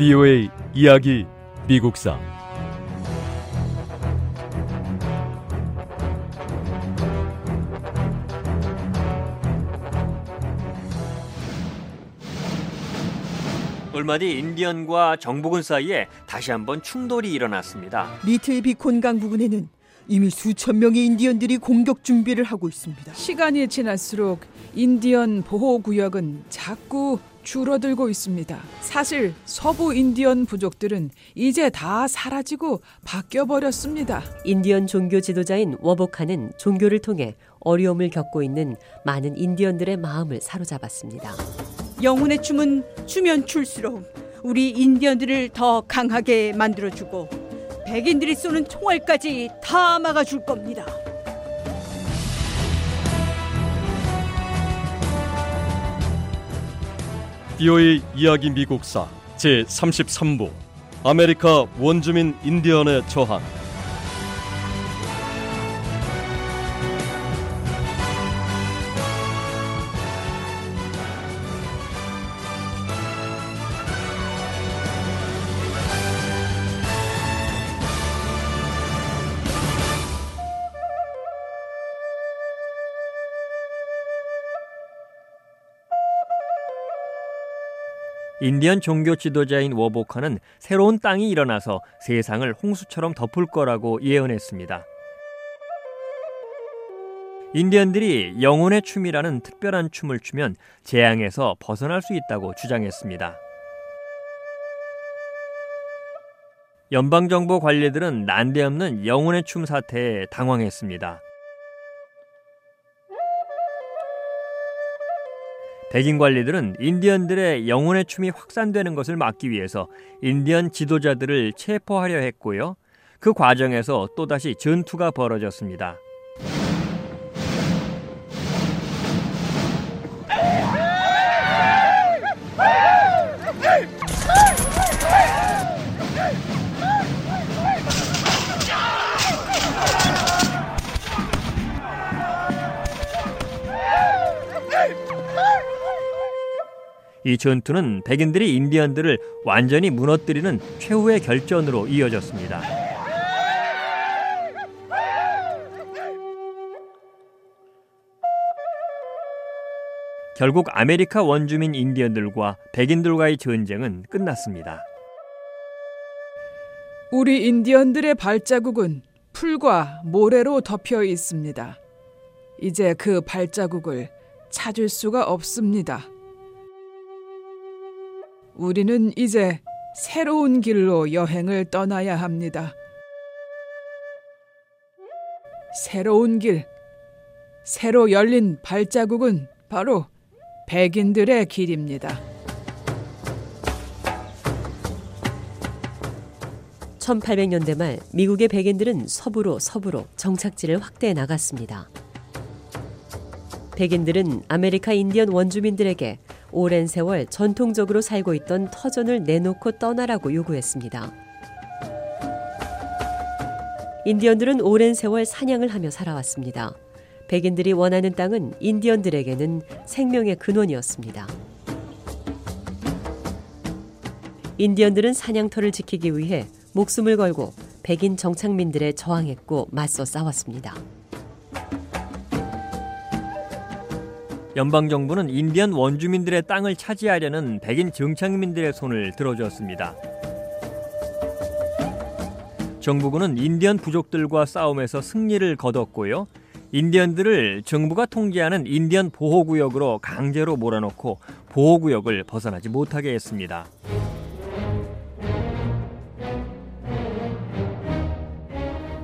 VOA 이야기 미국사 얼마 뒤 인디언과 정복은 사이에 다시 한번 충돌이 일어났습니다. 리틀 비콘강 부근에는 이미 수천 명의 인디언들이 공격 준비를 하고 있습니다. 시간이 지날수록 인디언 보호 구역은 자꾸 줄어들고 있습니다. 사실 서부 인디언 부족들은 이제 다 사라지고 바뀌어 버렸습니다. 인디언 종교 지도자인 워보카는 종교를 통해 어려움을 겪고 있는 많은 인디언들의 마음을 사로잡았습니다. 영혼의 춤은 추면 출수록 우리 인디언들을 더 강하게 만들어주고 백인들이 쏘는 총알까지 다 막아줄 겁니다. VOA 이야기 미국사 제 33부 아메리카 원주민 인디언의 저항 인디언 종교 지도자인 워보카는 새로운 땅이 일어나서 세상을 홍수처럼 덮을 거라고 예언했습니다. 인디언들이 영혼의 춤이라는 특별한 춤을 추면 재앙에서 벗어날 수 있다고 주장했습니다. 연방정부 관리들은 난데없는 영혼의 춤 사태에 당황했습니다. 백인 관리들은 인디언들의 영혼의 춤이 확산되는 것을 막기 위해서 인디언 지도자들을 체포하려 했고요. 그 과정에서 또다시 전투가 벌어졌습니다. 이 전투는 백인들이 인디언들을 완전히 무너뜨리는 최후의 결전으로 이어졌습니다. 결국 아메리카 원주민 인디언들과 백인들과의 전쟁은 끝났습니다. 우리 인디언들의 발자국은 풀과 모래로 덮여 있습니다. 이제 그 발자국을 찾을 수가 없습니다. 우리는 이제 새로운 길로 여행을 떠나야 합니다. 새로운 길, 새로 열린 발자국은 바로 백인들의 길입니다. 1800년대 말 미국의 백인들은 서부로 서부로 정착지를 확대해 나갔습니다. 백인들은 아메리카 인디언 원주민들에게 오랜 세월 전통적으로 살고 있던 터전을 내놓고 떠나라고 요구했습니다. 인디언들은 오랜 세월 사냥을 하며 살아왔습니다. 백인들이 원하는 땅은 인디언들에게는 생명의 근원이었습니다. 인디언들은 사냥터를 지키기 위해 목숨을 걸고 백인 정착민들에 저항했고 맞서 싸웠습니다. 연방 정부는 인디언 원주민들의 땅을 차지하려는 백인 정착민들의 손을 들어줬습니다. 정부군은 인디언 부족들과 싸움에서 승리를 거뒀고요. 인디언들을 정부가 통제하는 인디언 보호구역으로 강제로 몰아넣고 보호구역을 벗어나지 못하게 했습니다.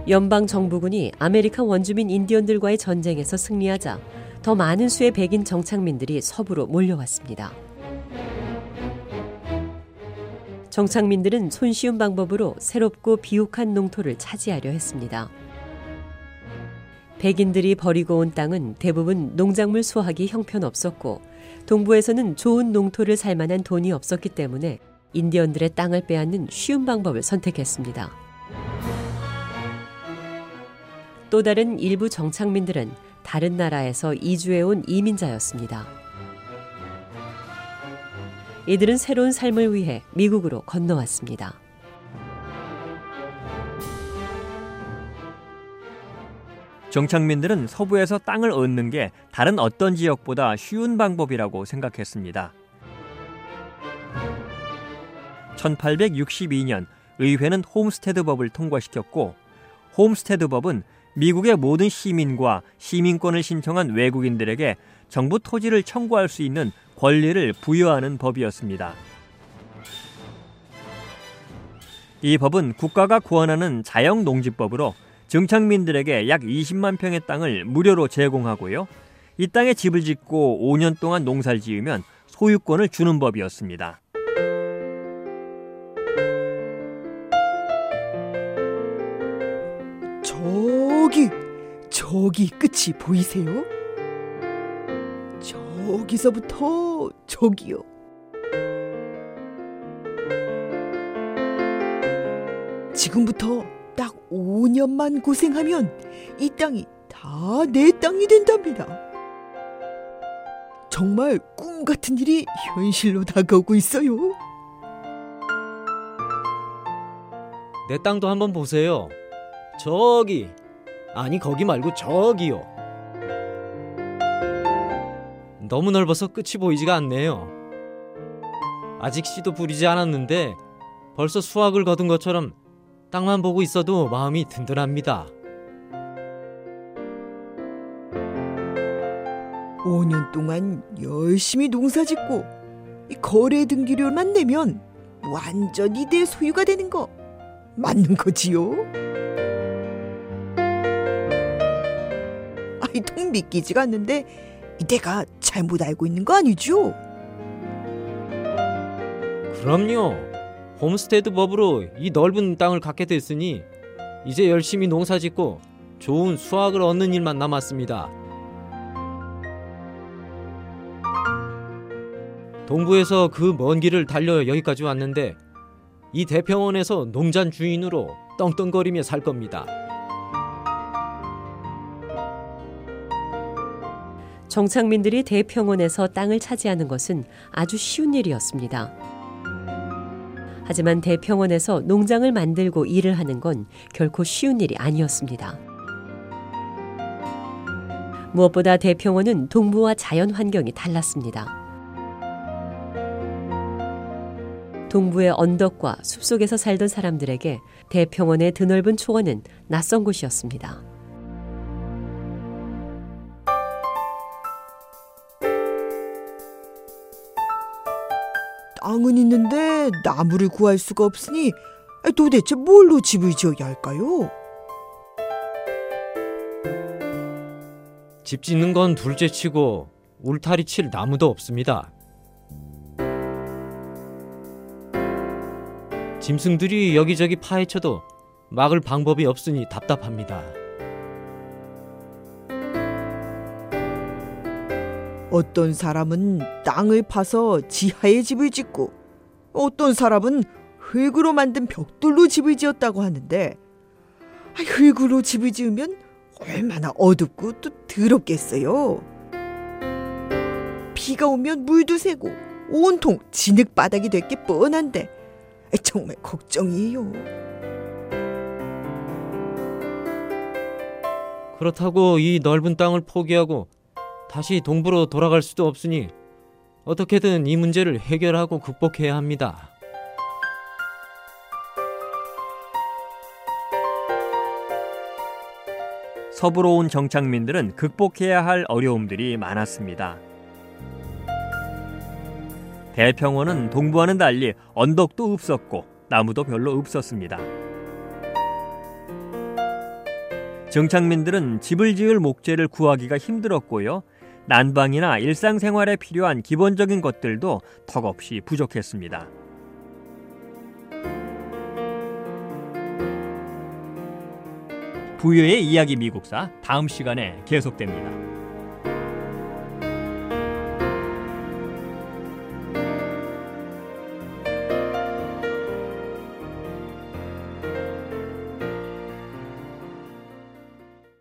연방 정부군이 아메리카 원주민 인디언들과의 전쟁에서 승리하자 더 많은 수의 백인 정착민들이 서부로 몰려왔습니다. 정착민들은 손쉬운 방법으로 새롭고 비옥한 농토를 차지하려 했습니다. 백인들이 버리고 온 땅은 대부분 농작물 수확이 형편없었고 동부에서는 좋은 농토를 살 만한 돈이 없었기 때문에 인디언들의 땅을 빼앗는 쉬운 방법을 선택했습니다. 또 다른 일부 정착민들은 다른 나라에서 이주해온 이민자였습니다. 이들은 새로운 삶을 위해 미국으로 건너왔습니다. 정착민들은 서부에서 땅을 얻는 게 다른 어떤 지역보다 쉬운 방법이라고 생각했습니다. 1862년 의회는 홈스테드 법을 통과시켰고 홈스테드 법은 미국의 모든 시민과 시민권을 신청한 외국인들에게 정부 토지를 청구할 수 있는 권리를 부여하는 법이었습니다. 이 법은 국가가 구원하는 자영 농지법으로 정착민들에게 약 20만 평의 땅을 무료로 제공하고요. 이 땅에 집을 짓고 5년 동안 농사를 지으면 소유권을 주는 법이었습니다. 저기 저기 끝이 보이세요? 저기서부터 저기요. 지금부터 딱 5년만 고생하면 이 땅이 다 내 땅이 된답니다. 정말 꿈 같은 일이 현실로 다가오고 있어요. 내 땅도 한번 보세요. 저기 아니 거기 말고 저기요. 너무 넓어서 끝이 보이지가 않네요. 아직 씨도 부리지 않았는데 벌써 수확을 거둔 것처럼 땅만 보고 있어도 마음이 든든합니다. 5년 동안 열심히 농사 짓고 이 거래 등기료만 내면 완전히 내 소유가 되는 거 맞는 거지요? 아이 통 믿기지가 않는데 내가 잘못 알고 있는 거 아니죠? 그럼요. 홈스테드 법으로 이 넓은 땅을 갖게 됐으니 이제 열심히 농사 짓고 좋은 수확을 얻는 일만 남았습니다. 동부에서 그 먼 길을 달려 여기까지 왔는데 이 대평원에서 농장 주인으로 떵떵거리며 살 겁니다. 정착민들이 대평원에서 땅을 차지하는 것은 아주 쉬운 일이었습니다. 하지만 대평원에서 농장을 만들고 일을 하는 건 결코 쉬운 일이 아니었습니다. 무엇보다 대평원은 동부와 자연 환경이 달랐습니다. 동부의 언덕과 숲속에서 살던 사람들에게 대평원의 드넓은 초원은 낯선 곳이었습니다. 땅은 있는데 나무를 구할 수가 없으니 도대체 뭘로 집을 지어야 할까요? 집 짓는 건 둘째 치고 울타리 칠 나무도 없습니다. 짐승들이 여기저기 파헤쳐도 막을 방법이 없으니 답답합니다. 어떤 사람은 땅을 파서 지하에 집을 짓고 어떤 사람은 흙으로 만든 벽돌로 집을 지었다고 하는데 아, 흙으로 집을 지으면 얼마나 어둡고 또 더럽겠어요. 비가 오면 물도 새고 온통 진흙 바닥이 될게 뻔한데 정말 걱정이에요. 그렇다고 이 넓은 땅을 포기하고 다시 동부로 돌아갈 수도 없으니 어떻게든 이 문제를 해결하고 극복해야 합니다. 서부로 온 정착민들은 극복해야 할 어려움들이 많았습니다. 대평원은 동부와는 달리 언덕도 없었고 나무도 별로 없었습니다. 정착민들은 집을 지을 목재를 구하기가 힘들었고요. 난방이나 일상생활에 필요한 기본적인 것들도 턱없이 부족했습니다. 부유의 이야기 미국사 다음 시간에 계속됩니다.